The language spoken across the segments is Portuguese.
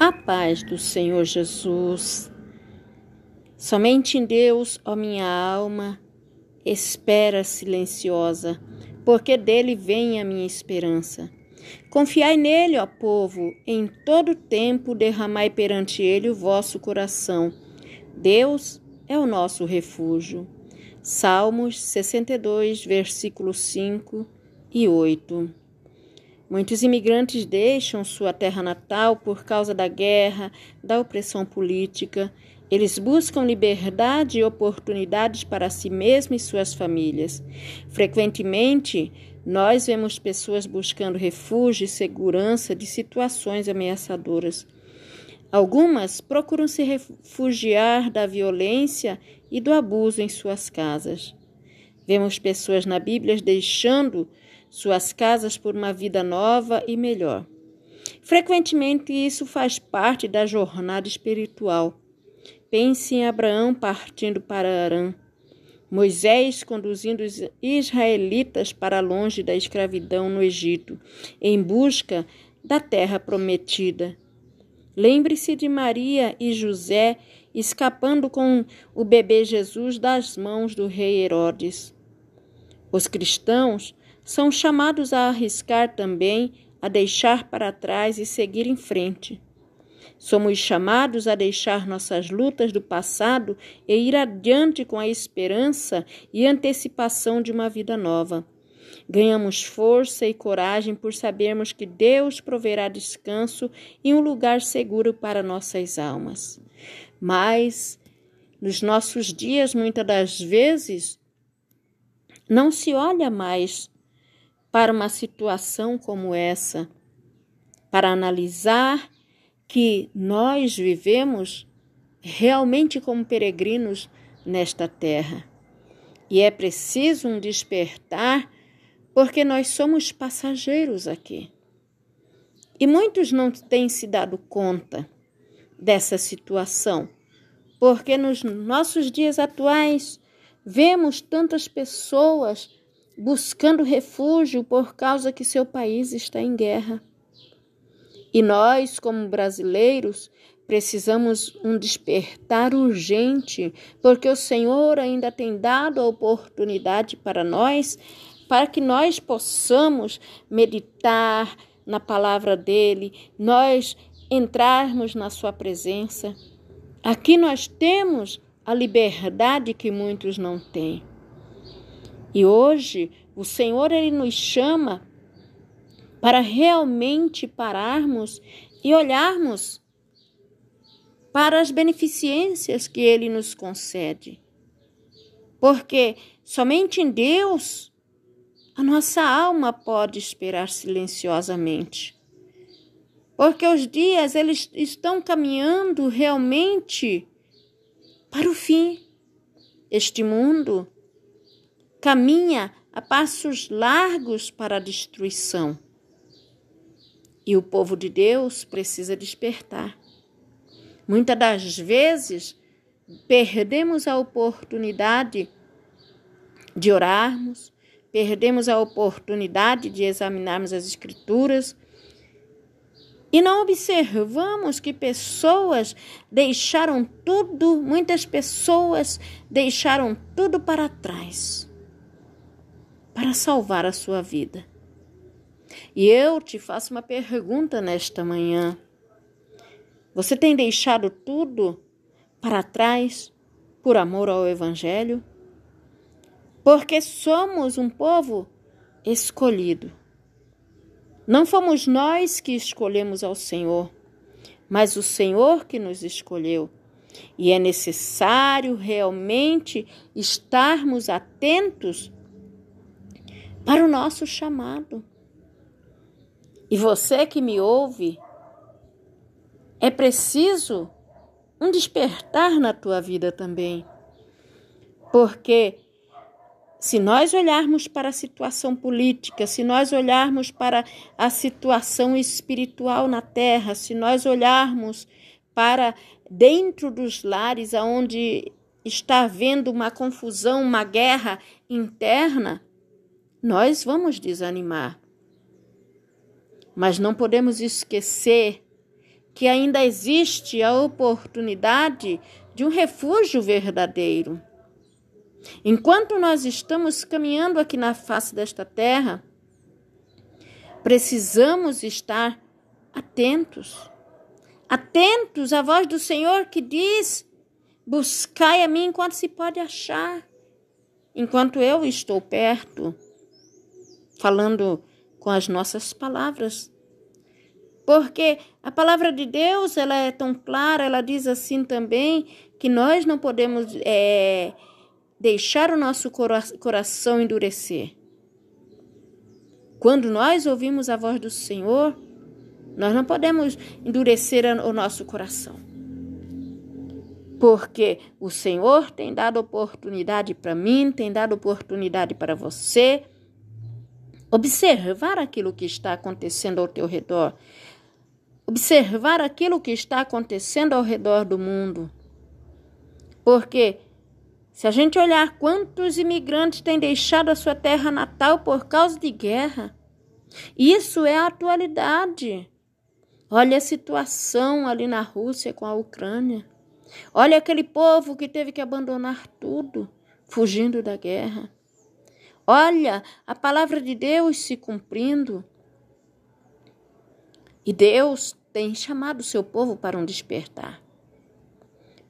A paz do Senhor Jesus. Somente em Deus, ó minha alma, espera silenciosa, porque dele vem a minha esperança. Confiai nele, ó povo, em todo tempo derramai perante ele o vosso coração. Deus é o nosso refúgio. Salmos 62, versículos 5 e 8. Muitos imigrantes deixam sua terra natal por causa da guerra, da opressão política. Eles buscam liberdade e oportunidades para si mesmos e suas famílias. Frequentemente, nós vemos pessoas buscando refúgio e segurança de situações ameaçadoras. Algumas procuram se refugiar da violência e do abuso em suas casas. Vemos pessoas na Bíblia deixando suas casas por uma vida nova e melhor. Frequentemente, isso faz parte da jornada espiritual. Pense em Abraão partindo para Arã, Moisés conduzindo os israelitas para longe da escravidão no Egito, em busca da terra prometida. Lembre-se de Maria e José escapando com o bebê Jesus das mãos do rei Herodes. Os cristãos são chamados a arriscar também, a deixar para trás e seguir em frente. Somos chamados a deixar nossas lutas do passado e ir adiante com a esperança e antecipação de uma vida nova. Ganhamos força e coragem por sabermos que Deus proverá descanso e um lugar seguro para nossas almas. Mas, nos nossos dias, muitas das vezes, não se olha mais para uma situação como essa, para analisar que nós vivemos realmente como peregrinos nesta terra. E é preciso um despertar, porque nós somos passageiros aqui. E muitos não têm se dado conta dessa situação, porque nos nossos dias atuais vemos tantas pessoas buscando refúgio por causa que seu país está em guerra. E nós, como brasileiros, precisamos um despertar urgente, porque o Senhor ainda tem dado a oportunidade para nós, para que nós possamos meditar na palavra dele, nós entrarmos na sua presença. Aqui nós temos a liberdade que muitos não têm. E hoje o Senhor ele nos chama para realmente pararmos e olharmos para as beneficências que ele nos concede. Porque somente em Deus a nossa alma pode esperar silenciosamente. Porque os dias eles estão caminhando realmente para o fim. Este mundo caminha a passos largos para a destruição. E o povo de Deus precisa despertar. Muitas das vezes perdemos a oportunidade de orarmos, perdemos a oportunidade de examinarmos as Escrituras e não observamos que pessoas deixaram tudo, muitas pessoas deixaram tudo para trás para salvar a sua vida. E eu te faço uma pergunta nesta manhã. Você tem deixado tudo para trás por amor ao Evangelho? Porque somos um povo escolhido. Não fomos nós que escolhemos ao Senhor, mas o Senhor que nos escolheu. E é necessário realmente estarmos atentos para o nosso chamado. E você que me ouve, é preciso um despertar na tua vida também. Porque se nós olharmos para a situação política, se nós olharmos para a situação espiritual na terra, se nós olharmos para dentro dos lares onde está havendo uma confusão, uma guerra interna, nós vamos desanimar. Mas não podemos esquecer que ainda existe a oportunidade de um refúgio verdadeiro. Enquanto nós estamos caminhando aqui na face desta terra, precisamos estar atentos. Atentos à voz do Senhor que diz: Buscai a mim enquanto se pode achar. Enquanto eu estou perto, falando com as nossas palavras. Porque a palavra de Deus ela é tão clara, ela diz assim também que nós não podemos é, deixar o nosso coração endurecer. Quando nós ouvimos a voz do Senhor, nós não podemos endurecer o nosso coração. Porque o Senhor tem dado oportunidade para mim, tem dado oportunidade para você observar aquilo que está acontecendo ao teu redor, observar aquilo que está acontecendo ao redor do mundo. Porque se a gente olhar quantos imigrantes têm deixado a sua terra natal por causa de guerra, isso é a atualidade. Olha a situação ali na Rússia com a Ucrânia. Olha aquele povo que teve que abandonar tudo, fugindo da guerra. Olha a palavra de Deus se cumprindo. E Deus tem chamado o seu povo para um despertar.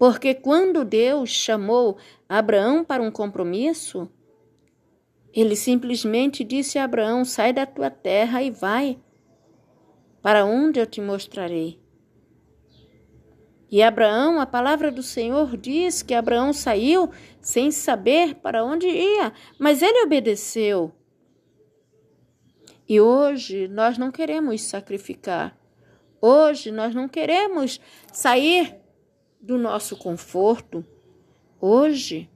Porque quando Deus chamou Abraão para um compromisso, ele simplesmente disse a Abraão: sai da tua terra e vai para onde eu te mostrarei. E Abraão, a palavra do Senhor diz que Abraão saiu sem saber para onde ia, mas ele obedeceu. E hoje nós não queremos sacrificar. Hoje nós não queremos sair do nosso conforto. Hoje,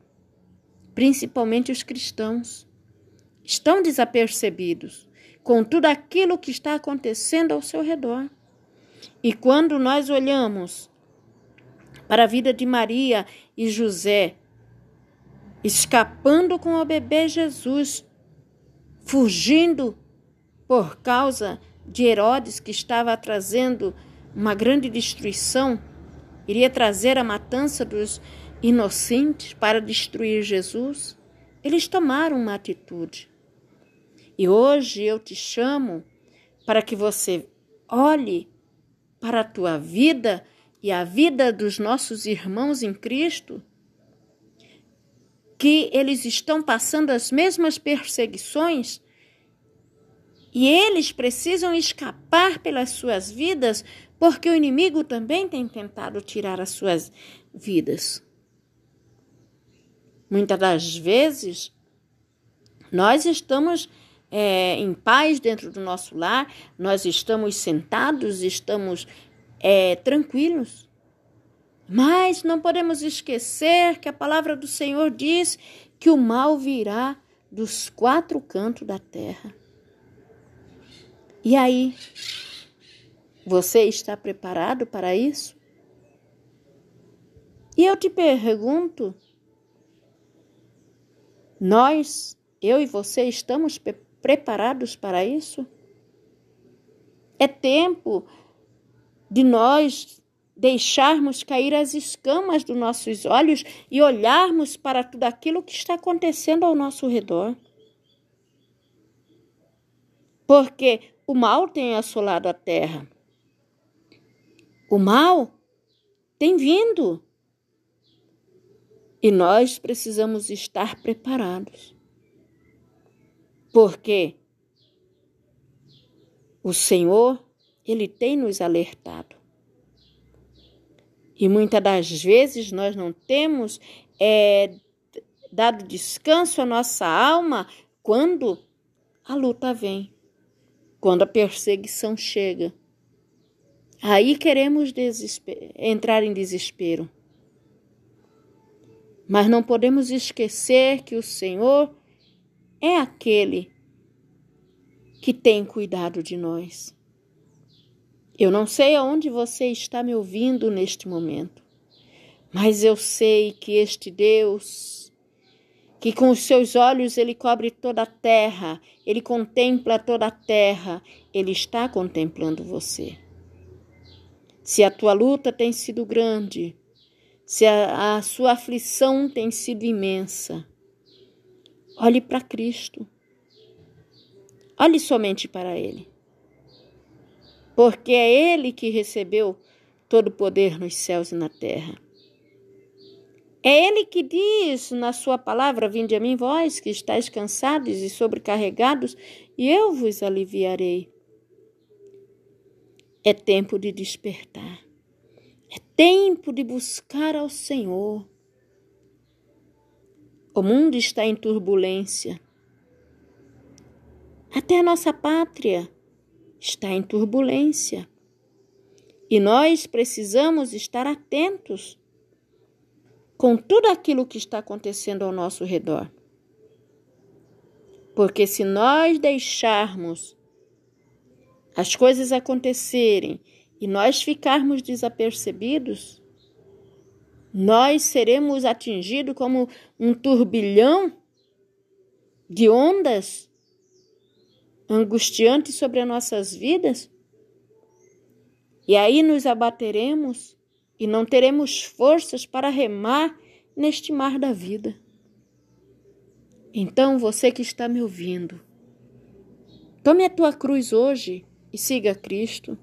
principalmente os cristãos, estão desapercebidos com tudo aquilo que está acontecendo ao seu redor. E quando nós olhamos para a vida de Maria e José, escapando com o bebê Jesus, fugindo por causa de Herodes, que estava trazendo uma grande destruição iria trazer a matança dos inocentes para destruir Jesus, eles tomaram uma atitude. E hoje eu te chamo para que você olhe para a tua vida e a vida dos nossos irmãos em Cristo, que eles estão passando as mesmas perseguições e eles precisam escapar pelas suas vidas porque o inimigo também tem tentado tirar as suas vidas. Muitas das vezes, nós estamos é, em paz dentro do nosso lar, nós estamos sentados, estamos é, tranquilos. Mas não podemos esquecer que a palavra do Senhor diz que o mal virá dos quatro cantos da terra. E aí, você está preparado para isso? E eu te pergunto: nós, eu e você, estamos preparados para isso? É tempo de nós deixarmos cair as escamas dos nossos olhos e olharmos para tudo aquilo que está acontecendo ao nosso redor. Porque o mal tem assolado a terra. O mal tem vindo. E nós precisamos estar preparados. Porque o Senhor, Ele tem nos alertado. E muitas das vezes nós não temos é, dado descanso à nossa alma quando a luta vem, quando a perseguição chega. Aí queremos entrar em desespero. Mas não podemos esquecer que o Senhor é aquele que tem cuidado de nós. Eu não sei aonde você está me ouvindo neste momento, mas eu sei que este Deus, que com os seus olhos ele cobre toda a terra, ele contempla toda a terra, ele está contemplando você. Se a tua luta tem sido grande, se a, a sua aflição tem sido imensa, olhe para Cristo. Olhe somente para Ele. Porque é Ele que recebeu todo o poder nos céus e na terra. É Ele que diz na Sua palavra: Vinde a mim, vós que estáis cansados e sobrecarregados, e eu vos aliviarei. É tempo de despertar. É tempo de buscar ao Senhor. O mundo está em turbulência. Até a nossa pátria está em turbulência. E nós precisamos estar atentos com tudo aquilo que está acontecendo ao nosso redor. Porque se nós deixarmos as coisas acontecerem e nós ficarmos desapercebidos, nós seremos atingidos como um turbilhão de ondas angustiantes sobre as nossas vidas. E aí nos abateremos e não teremos forças para remar neste mar da vida. Então, você que está me ouvindo, tome a tua cruz hoje e siga Cristo.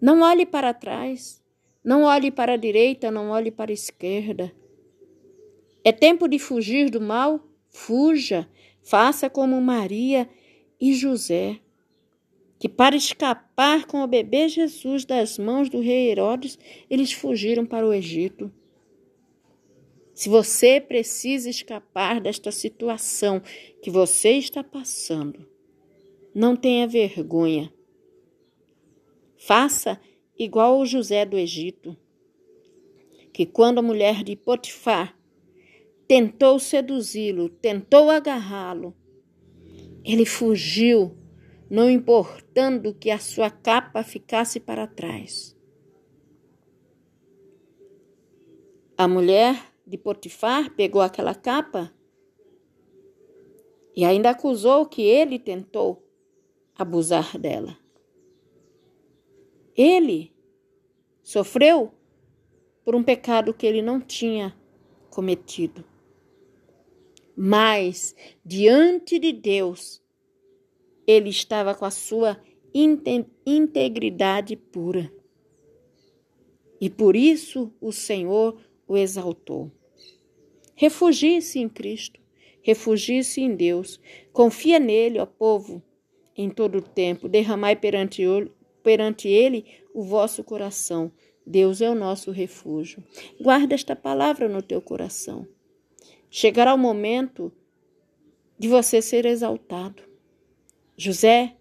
Não olhe para trás, não olhe para a direita, não olhe para a esquerda. É tempo de fugir do mal? Fuja, faça como Maria e José, que para escapar com o bebê Jesus das mãos do rei Herodes, eles fugiram para o Egito. Se você precisa escapar desta situação que você está passando, não tenha vergonha. Faça igual o José do Egito, que quando a mulher de Potifar tentou seduzi-lo, tentou agarrá-lo, ele fugiu, não importando que a sua capa ficasse para trás. A mulher de Potifar pegou aquela capa e ainda acusou que ele tentou abusar dela. Ele sofreu por um pecado que ele não tinha cometido. Mas, diante de Deus, ele estava com a sua integridade pura. E por isso o Senhor o exaltou. Refugie-se em Cristo, refugie-se em Deus, confia nele, ó povo, em todo o tempo. Derramai perante, perante Ele o vosso coração. Deus é o nosso refúgio. Guarda esta palavra no teu coração. Chegará o momento de você ser exaltado. José,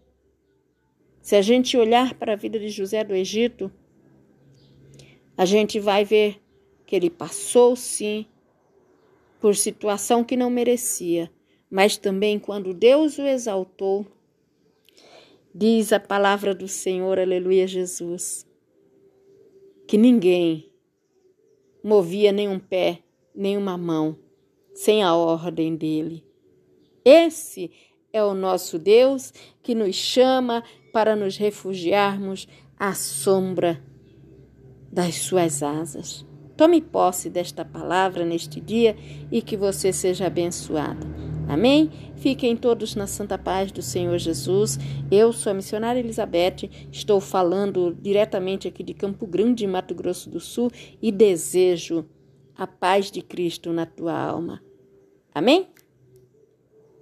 se a gente olhar para a vida de José do Egito, a gente vai ver que ele passou sim por situação que não merecia, mas também quando Deus o exaltou, Diz a palavra do Senhor, aleluia, Jesus, que ninguém movia nenhum pé, nenhuma mão, sem a ordem dele. Esse é o nosso Deus que nos chama para nos refugiarmos à sombra das suas asas. Tome posse desta palavra neste dia e que você seja abençoado. Amém? Fiquem todos na santa paz do Senhor Jesus. Eu sou a missionária Elizabeth, estou falando diretamente aqui de Campo Grande, Mato Grosso do Sul, e desejo a paz de Cristo na tua alma. Amém?